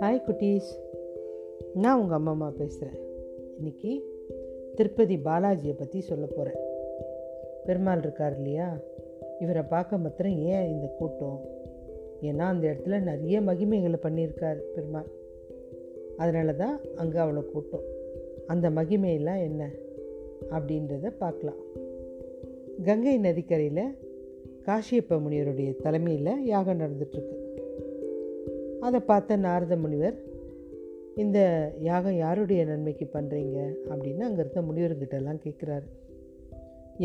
Hi குட்டீஸ். நான் உங்கள் அம்மா அம்மா பேசுகிறேன் இன்றைக்கி திருப்பதி பாலாஜியை பற்றி சொல்ல போகிறேன் பெருமாள் இருக்கார் இல்லையா? இவரை பார்க்க மாத்திரம் ஏன் இந்த கூட்டம்? ஏன்னா அந்த இடத்துல நிறைய மகிமைகளை பண்ணியிருக்கார் பெருமாள். அதனால தான் அங்கே அவ்வளோ கூட்டம். அந்த மகிமையெல்லாம் என்ன? அப்படின்றத பார்க்கலாம். கங்கை நதிக்கரையில் காஷியப்ப முனிவருடைய தலைமையில் யாகம் நடந்துட்டுருக்கு. அதை பார்த்த நாரத முனிவர் இந்த யாகம் யாருடைய நன்மைக்கு பண்ணுறீங்க அப்படின்னு அங்கே இருந்த முனிவர்கிட்டலாம் கேட்குறாரு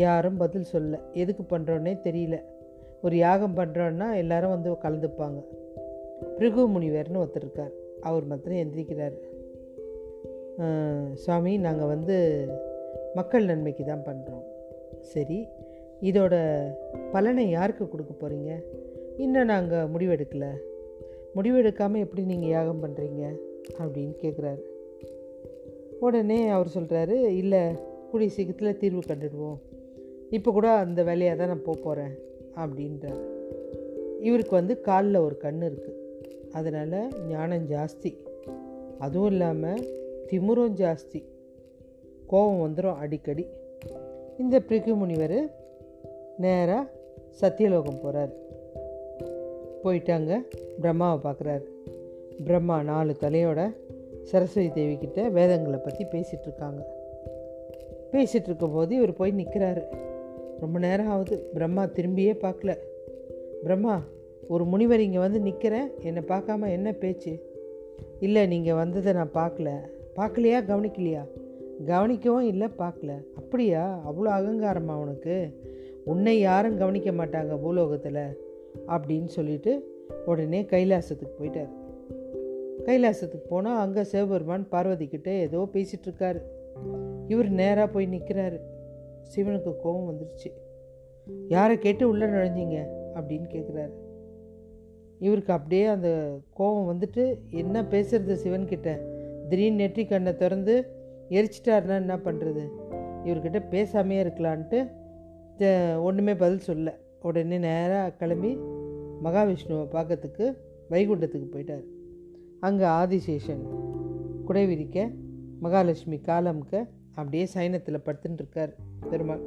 யாரும் பதில் சொல்ல எதுக்கு பண்ணுறோன்னே தெரியல. ஒரு யாகம் பண்ணுறோன்னா எல்லாரும் வந்து கலந்துப்பாங்க. பிருகு முனிவர்னு ஒருத்தர் இருக்கார். அவர் மாத்திரம் எந்திரிக்கிறார். சுவாமி நாங்கள் வந்து மக்கள் நன்மைக்கு தான் பண்ணுறோம் சரி இதோட பலனை யாருக்கு கொடுக்க போகிறீங்க இன்னும் நாங்கள் முடிவெடுக்கலை. முடிவெடுக்காமல் எப்படி நீங்கள் யாகம் பண்ணுறீங்க அப்படின்னு கேட்குறாரு உடனே அவர் சொல்கிறாரு இல்லை கூடிய சீக்கிரத்தில் தீர்வு கண்டுடுவோம். இப்போ கூட அந்த வேலையாக தான் நான் போக போகிறேன் அப்படின்றார். இவருக்கு வந்து காலில் ஒரு கண் இருக்குது அதனால் ஞானம் ஜாஸ்தி. அதுவும் இல்லாமல் திமுரும் ஜாஸ்தி. கோபம் வந்துடும் அடிக்கடி. இந்த பிரிகு முனிவர் நேராக சத்தியலோகம் போகிறார் போயிட்டு அங்கே பிரம்மாவை பார்க்குறாரு பிரம்மா நாலு தலையோட சரஸ்வதி தேவி வேதங்களை பற்றி பேசிகிட்ருக்காங்க பேசிகிட்ருக்கும் பேசிகிட்டு இருக்கும்போது இவர் போய் நிற்கிறாரு ரொம்ப நேரம் ஆகுது பிரம்மா திரும்பியே பார்க்கல பிரம்மா ஒரு முனிவர் இங்கே வந்து நிற்கிறேன் என்னை பார்க்காம என்ன பேச்சு? இல்லை நீங்கள் வந்ததை நான் பார்க்கல பார்க்கலையா கவனிக்கலையா? கவனிக்கவும் இல்லை பார்க்கல அப்படியா? அவ்வளோ அகங்காரமா உனக்கு? உன்னை யாரும் கவனிக்க மாட்டாங்க பூலோகத்தில் அப்படின்னு சொல்லிட்டு உடனே கைலாசத்துக்கு போயிட்டார். கைலாசத்துக்கு போனால் அங்கே சிவபெருமான் பார்வதிக்கிட்டே ஏதோ பேசிகிட்ருக்காரு இவர் நேராக போய் நிற்கிறாரு சிவனுக்கு கோபம் வந்துருச்சு. யாரை கேட்டு உள்ளே நுழைஞ்சிங்க? அப்படின்னு கேட்குறாரு இவருக்கு அப்படியே அந்த கோபம் வந்துட்டு என்ன பேசுறது சிவன்கிட்ட? திடீர்னு நெற்றி கண்ணை திறந்து எரிச்சிட்டாருன்னா என்ன பண்ணுறது இவர்கிட்ட பேசாமையே இருக்கலான்ட்டு ஒன்றுமே பதில் சொல்ல. உடனே நேராக கிளம்பி மகாவிஷ்ணுவை பார்க்கறதுக்கு வைகுண்டத்துக்கு போயிட்டார். அங்கே ஆதிசேஷன் குடை விரிக்க மகாலட்சுமி காலமுக்க அப்படியே சைனத்தில் படுத்துட்டுருக்கார் பெருமாள்.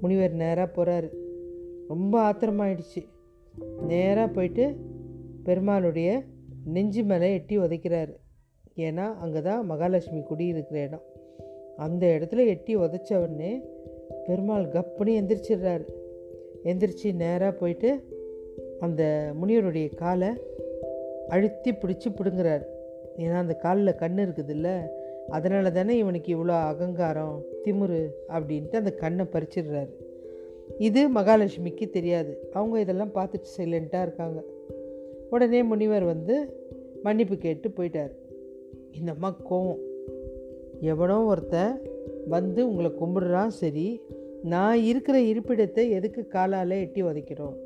முனிவர் நேராக போகிறாரு ரொம்ப ஆத்திரமாயிடுச்சு. நேராக போயிட்டு பெருமாளுடைய நெஞ்சு மேலே எட்டி உதைக்கிறாரு. ஏன்னா அங்கே தான் மகாலட்சுமி குடியிருக்கிற இடம். அந்த இடத்துல எட்டி உதைச்ச உடனே பெருமாள் கப்புனி எந்திரிச்சிடுறாரு. எந்திரிச்சு நேராக போயிட்டு அந்த முனிவருடைய காலை அழுத்தி பிடிச்சி பிடுங்குறாரு. ஏன்னா அந்த காலில் கண் இருக்குதுல்ல அதனால தானே இவனுக்கு இவ்வளோ அகங்காரம் திமுரு அப்படின்ட்டு அந்த கண்ணை பறிச்சிடுறாரு. இது மகாலட்சுமிக்கு தெரியாது. அவங்க இதெல்லாம் பார்த்துட்டு சைலண்ட்டாக இருக்காங்க. உடனே முனிவர் வந்து மன்னிப்பு கேட்டு போயிட்டார். இந்த அம்மா கோவம்? எவனோ ஒருத்தன் வந்து உங்களை கும்பிடுறான் சரி நான் இருக்கிற இருப்பிடத்தை எதுக்கு காலால் எட்டி உதைக்கிறோம்?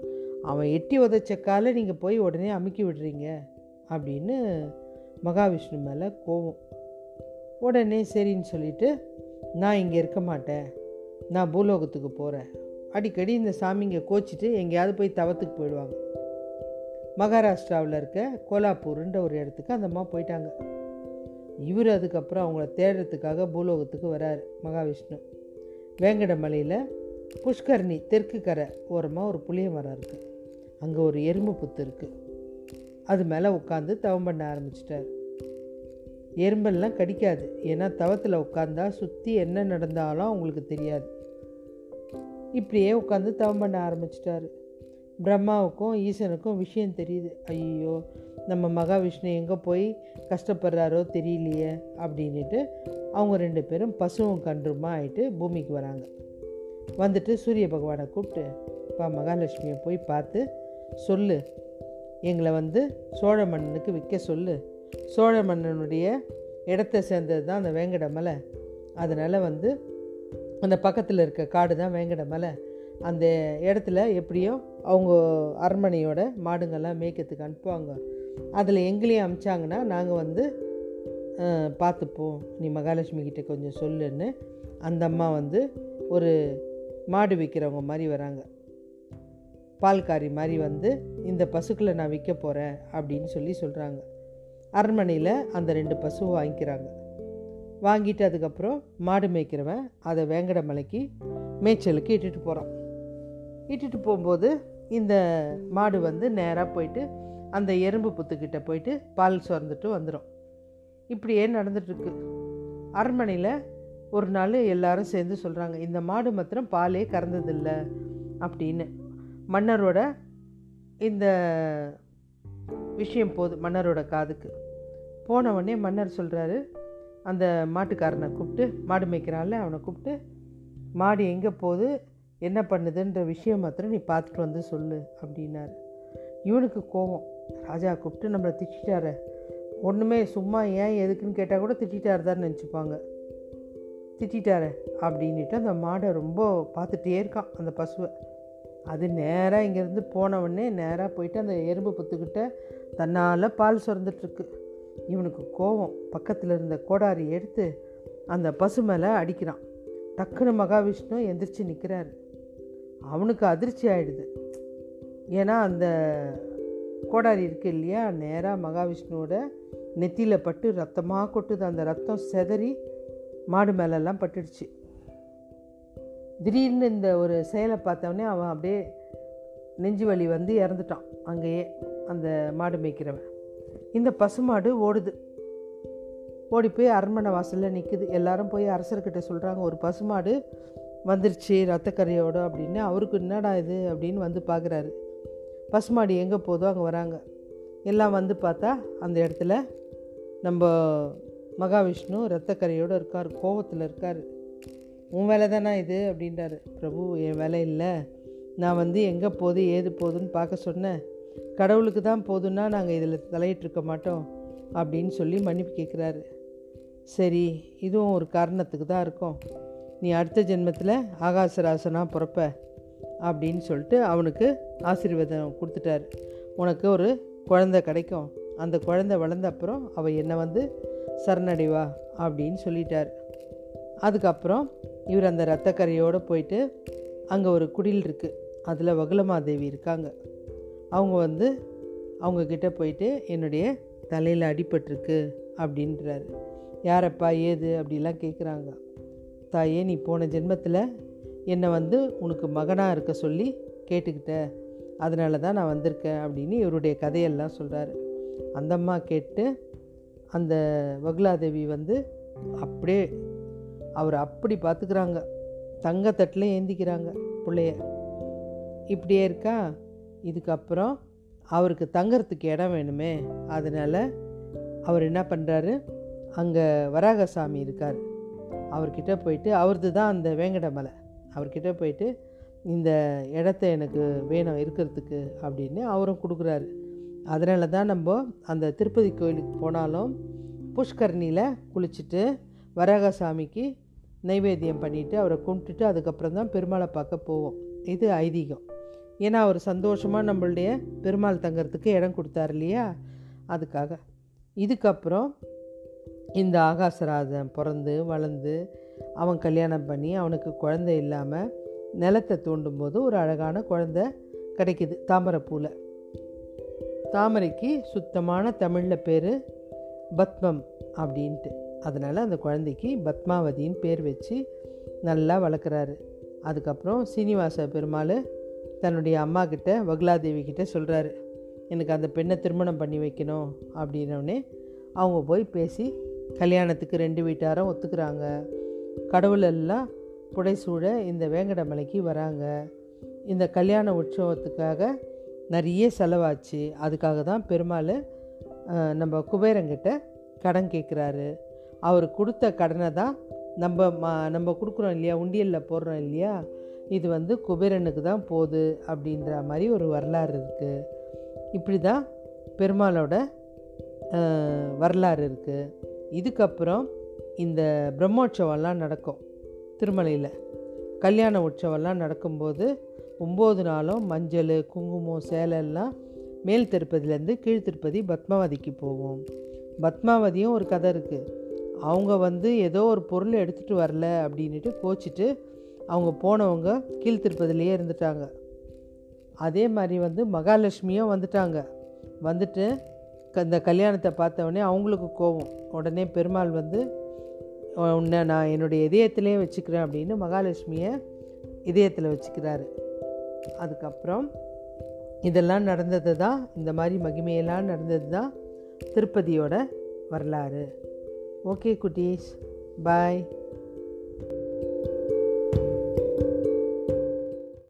அவன் எட்டி உதைச்ச காலை நீங்கள் போய் உடனே அமுக்கி விடுறீங்க அப்படின்னு மகாவிஷ்ணு மேலே கோவம். உடனே சரின்னு சொல்லிட்டு நான் இங்கே இருக்க மாட்டேன். நான் பூலோகத்துக்கு போகிறேன் அடிக்கடி இந்த சாமிங்க கோச்சிட்டு எங்கேயாவது போய் தவத்துக்கு போயிடுவாங்க. மகாராஷ்டிராவில் இருக்க கோலாப்பூருன்ற ஒரு இடத்துக்கு அந்த அம்மா போயிட்டாங்க. இவர் அதுக்கப்புறம் அவங்கள தேடுறதுக்காக பூலோகத்துக்கு வராரு மகாவிஷ்ணு. வேங்கடமலையில் புஷ்கரணி தெற்கு கரை ஓரமாக ஒரு புளிய மரம் இருக்குது அங்கே ஒரு எறும்பு புத்து இருக்குது அது மேலே உட்காந்து தவம் பண்ண ஆரம்பிச்சிட்டார். எறும்பெல்லாம் கடிக்காது. ஏன்னா தவத்தில் உட்காந்தா சுற்றி என்ன நடந்தாலும் அவங்களுக்கு தெரியாது. இப்படியே உட்காந்து தவம் பண்ண ஆரம்பிச்சிட்டாரு. பிரம்மாவுக்கும் ஈசனுக்கும் விஷயம் தெரியுது. ஐயோ நம்ம மகாவிஷ்ணு எங்கே போய் கஷ்டப்படுறாரோ தெரியலையே அப்படின்ட்டு அவங்க ரெண்டு பேரும் பசுவும் கன்றுமா ஆகிட்டு பூமிக்கு வராங்க. வந்துட்டு சூரிய பகவானை கூப்பிட்டு பா மகாலட்சுமியை போய் பார்த்து சொல்லு. எங்களை வந்து சோழ மன்னனுக்கு விற்க சொல்லு. சோழ மன்னனுடைய இடத்த சேர்ந்தது தான் அந்த வேங்கட மலை அதனால் வந்து அந்த பக்கத்தில் இருக்க காடு தான் வேங்கட மலை அந்த இடத்துல எப்படியோ அவங்க அரண்மனையோட மாடுங்கள்லாம் மேய்க்கிறதுக்கு அனுப்புவாங்க. அதில் எங்களையும் அமிச்சாங்கன்னா நாங்கள் வந்து பார்த்துப்போம். நீ மகாலட்சுமி கிட்டே கொஞ்சம் சொல்லுன்னு அந்த அம்மா வந்து ஒரு மாடு விற்கிறவங்க மாதிரி வராங்க. பால்காரி மாதிரி வந்து இந்த பசுக்களை நான் விற்க போகிறேன் அப்படின்னு சொல்லி சொல்கிறாங்க அரண்மனையில் அந்த ரெண்டு பசு வாங்கிக்கிறாங்க. வாங்கிட்டு அதுக்கப்புறம் மாடு மேய்க்கிறவன் அதை வேங்கட மலைக்கு மேய்ச்சலுக்கு இட்டுட்டு போகிறான் இட்டுட்டு போகும்போது இந்த மாடு வந்து நேராக போயிட்டு அந்த எறும்பு புத்துக்கிட்ட போயிட்டு பால் சுரந்துட்டு வந்துடும் இப்படியே நடந்துட்டுருக்கு. அரண்மனையில் ஒரு நாள் எல்லாரும் சேர்ந்து சொல்கிறாங்க இந்த மாடு மாத்திரம் பாலே கறந்ததில்லை அப்படின்னு. மன்னரோட இந்த விஷயம் போகுது மன்னரோட காதுக்கு. போனவொடனே மன்னர் சொல்கிறாரு அந்த மாட்டுக்காரனை கூப்பிட்டு மாடு மேய்க்கிறான்ல அவனை கூப்பிட்டு மாடு எங்கே போகுது? என்ன பண்ணுதுன்ற விஷயம் மாத்திரம் நீ பார்த்துட்டு வந்து சொல்லு அப்படின்னாரு. இவனுக்கு கோவம். ராஜா கூப்பிட்டு நம்மளை திட்டாரு ஒன்றுமே சும்மா ஏன் எதுக்குன்னு கேட்டால் கூட திட்டாரு தான் நினச்சிப்பாங்க. திட்டாரு அப்படின்ட்டு அந்த மாடை ரொம்ப பார்த்துட்டே இருக்கான் அந்த பசுவை. அது நேராக இங்கேருந்து போனவுடனே நேராக போயிட்டு அந்த எறும்பு புத்துக்கிட்ட தன்னால் பால் சுரந்துட்டுருக்கு. இவனுக்கு கோவம். பக்கத்தில் இருந்த கோடாரி எடுத்து அந்த பசு மேலே அடிக்கிறான். டக்குன்னு மகாவிஷ்ணு எந்திரிச்சு நிற்கிறாரு அவனுக்கு அதிர்ச்சி ஆகிடுது ஏன்னா அந்த கோடாரி இருக்கு இல்லையா? நேராக மகாவிஷ்ணுவோட நெத்தியில் பட்டு ரத்தமாக கொட்டுது. அந்த ரத்தம் செதறி மாடு மேலெல்லாம் பட்டுடுச்சு. திடீர்னு இந்த ஒரு செயலை பார்த்தவொடனே அவன் அப்படியே நெஞ்சு வலி வந்து இறந்துட்டான். அங்கேயே அந்த மாடு மேய்க்கிறவன். இந்த பசுமாடு ஓடுது. ஓடி போய் அரண்மனை வாசலில் நிற்குது எல்லாரும் போய் அரசர்கிட்ட சொல்கிறாங்க ஒரு பசுமாடு வந்துருச்சு ரத்தக்கரையோடு அப்படின்னு. அவருக்கு என்னடா இது அப்படின்னு வந்து பார்க்குறாரு பசுமாடு எங்கே போதோ அங்கே வராங்க. எல்லாம் வந்து பார்த்தா அந்த இடத்துல நம்ம மகாவிஷ்ணு ரத்தக்கரையோடு இருக்கார் கோவத்தில் இருக்கார். உன் வேலை தானே இது? அப்படின்றாரு. பிரபு என் வேலை இல்லை. நான் வந்து எங்கே போகுது ஏது போகுதுன்னு பார்க்க சொன்னேன். கடவுளுக்கு தான் போதுன்னா நாங்கள் இதில் தலையிட்டிருக்க மாட்டோம் அப்படின்னு சொல்லி மன்னிப்பு கேட்குறாரு சரி இதுவும் ஒரு காரணத்துக்கு தான் இருக்கும். நீ அடுத்த ஜென்மத்தில் ஆகாசராசனாக பிறப்ப. அப்படின்னு சொல்லிட்டு அவனுக்கு ஆசீர்வாதம் கொடுத்துட்டாரு. உனக்கு ஒரு குழந்தை கிடைக்கும். அந்த குழந்தை வளர்ந்த அப்புறம் அவள் என்னை வந்து சரணடைவா அப்படின்னு சொல்லிட்டார். அதுக்கப்புறம் இவர் அந்த ரத்தக்கரையோடு போயிட்டு அங்கே ஒரு குடில் இருக்குது அதில் வகுலமாதேவி இருக்காங்க. அவங்க வந்து அவங்கக்கிட்ட போயிட்டு என்னுடைய தலையில் அடிபட்டிருக்கு அப்படின்றாரு. யாரப்பா ஏது? அப்படிலாம் கேட்குறாங்க தாயே நீ போன ஜென்மத்தில் என்னை வந்து உனக்கு மகனாக இருக்க சொல்லி கேட்டுக்கிட்ட. அதனால தான் நான் வந்திருக்கேன் அப்படின்னு இவருடைய கதையெல்லாம் சொல்கிறாரு அந்த அம்மா கேட்டு அந்த வகுலாதேவி வந்து அப்படியே அவர் அப்படி பார்த்துக்கிறாங்க தங்கத்தட்டில் ஏந்திக்கிறாங்க பிள்ளைய. இப்படியே இருக்கா? இதுக்கப்புறம் அவருக்கு தங்கறதுக்கு இடம் வேணுமே. அதனால் அவர் என்ன பண்ணுறாரு அங்கே வராகசாமி இருக்கார். அவர்கிட்ட போயிட்டு அவரது தான் அந்த வேங்கட மலை. அவர்கிட்ட போயிட்டு இந்த இடத்த எனக்கு வேணும் இருக்கிறதுக்கு அப்படின்னு அவரும் கொடுக்குறாரு. அதனால தான் நம்ம அந்த திருப்பதி கோயிலுக்கு போனாலும் புஷ்கரணியில் குளிச்சுட்டு வரகசாமிக்கு நைவேத்தியம் பண்ணிவிட்டு அவரை கும்பிட்டுட்டு அதுக்கப்புறம் தான் பெருமாளை பார்க்க போவோம். இது ஐதீகம். ஏன்னா அவர் சந்தோஷமாக நம்மளுடைய பெருமாள் தங்கிறதுக்கு இடம் கொடுத்தாரு இல்லையா? அதுக்காக. இதுக்கப்புறம் இந்த ஆகாசராஜன் பிறந்து வளர்ந்து அவன் கல்யாணம் பண்ணி அவனுக்கு குழந்தை இல்லாமல் நிலத்தை தூண்டும் போது ஒரு அழகான குழந்தை கிடைக்குது தாமரைப்பூவில் தாமரைக்கு சுத்தமான தமிழில் பேர் பத்மம் அப்படின்ட்டு. அதனால் அந்த குழந்தைக்கு பத்மாவதின்னு பேர் வச்சு நல்லா வளர்க்குறாரு. அதுக்கப்புறம் சீனிவாச பெருமாள் தன்னுடைய அம்மா கிட்ட வகுலாதேவி கிட்ட சொல்கிறாரு எனக்கு அந்த பெண்ணை திருமணம் பண்ணி வைக்கணும் அப்படின்னோடனே அவங்க போய் பேசி கல்யாணத்துக்கு ரெண்டு வீட்டாரும் ஒத்துக்கிறாங்க. கடவுளெல்லாம் புடைசூழ இந்த வேங்கடமலைக்கு வராங்க. இந்த கல்யாண உற்சவத்துக்காக நிறைய செலவாச்சு. அதுக்காக தான் பெருமாள் நம்ம குபேரங்கிட்ட கடன் கேட்குறாரு. அவர் கொடுத்த கடனை தான் நம்ம மா நம்ம கொடுக்குறோம் இல்லையா? உண்டியலில் போடுறோம் இல்லையா? இது வந்து குபேரனுக்கு தான் போகுது அப்படின்ற மாதிரி ஒரு வரலாறு இருக்குது இப்படி தான் பெருமாளோட வரலாறு இருக்குது இதுக்கப்புறம் இந்த பிரம்மோற்சவம்லாம் நடக்கும் திருமலையில். கல்யாண உற்சவம்லாம் நடக்கும்போது ஒம்பது நாளும் மஞ்சள் குங்குமம் சேலெல்லாம் மேல் திருப்பதிலேருந்து கீழ் திருப்பதி பத்மாவதிக்கு போவோம். பத்மாவதியும் ஒரு கதை இருக்குது அவங்க வந்து ஏதோ ஒரு பொருள் எடுத்துகிட்டு வரல அப்படின்ட்டு கோச்சிட்டு அவங்க போனவங்க கீழ்த்திருப்பதிலேயே இருந்துட்டாங்க. அதே மாதிரி வந்து மகாலட்சுமியும் வந்துட்டாங்க. வந்துட்டு க- இந்த கல்யாணத்தை பார்த்தவொடனே அவங்களுக்கு கோவம். உடனே பெருமாள் வந்து உன்னை நான் என்னுடைய இதயத்திலையும் வச்சுக்கிறேன் அப்படின்னு மகாலட்சுமியை இதயத்தில் வச்சுக்கிறாரு. அதுக்கப்புறம் இதெல்லாம் நடந்தது தான் இந்த மாதிரி மகிமையெல்லாம் நடந்தது தான் திருப்பதியோட வரலாறு. ஓகே குட்டீஸ் பாய்.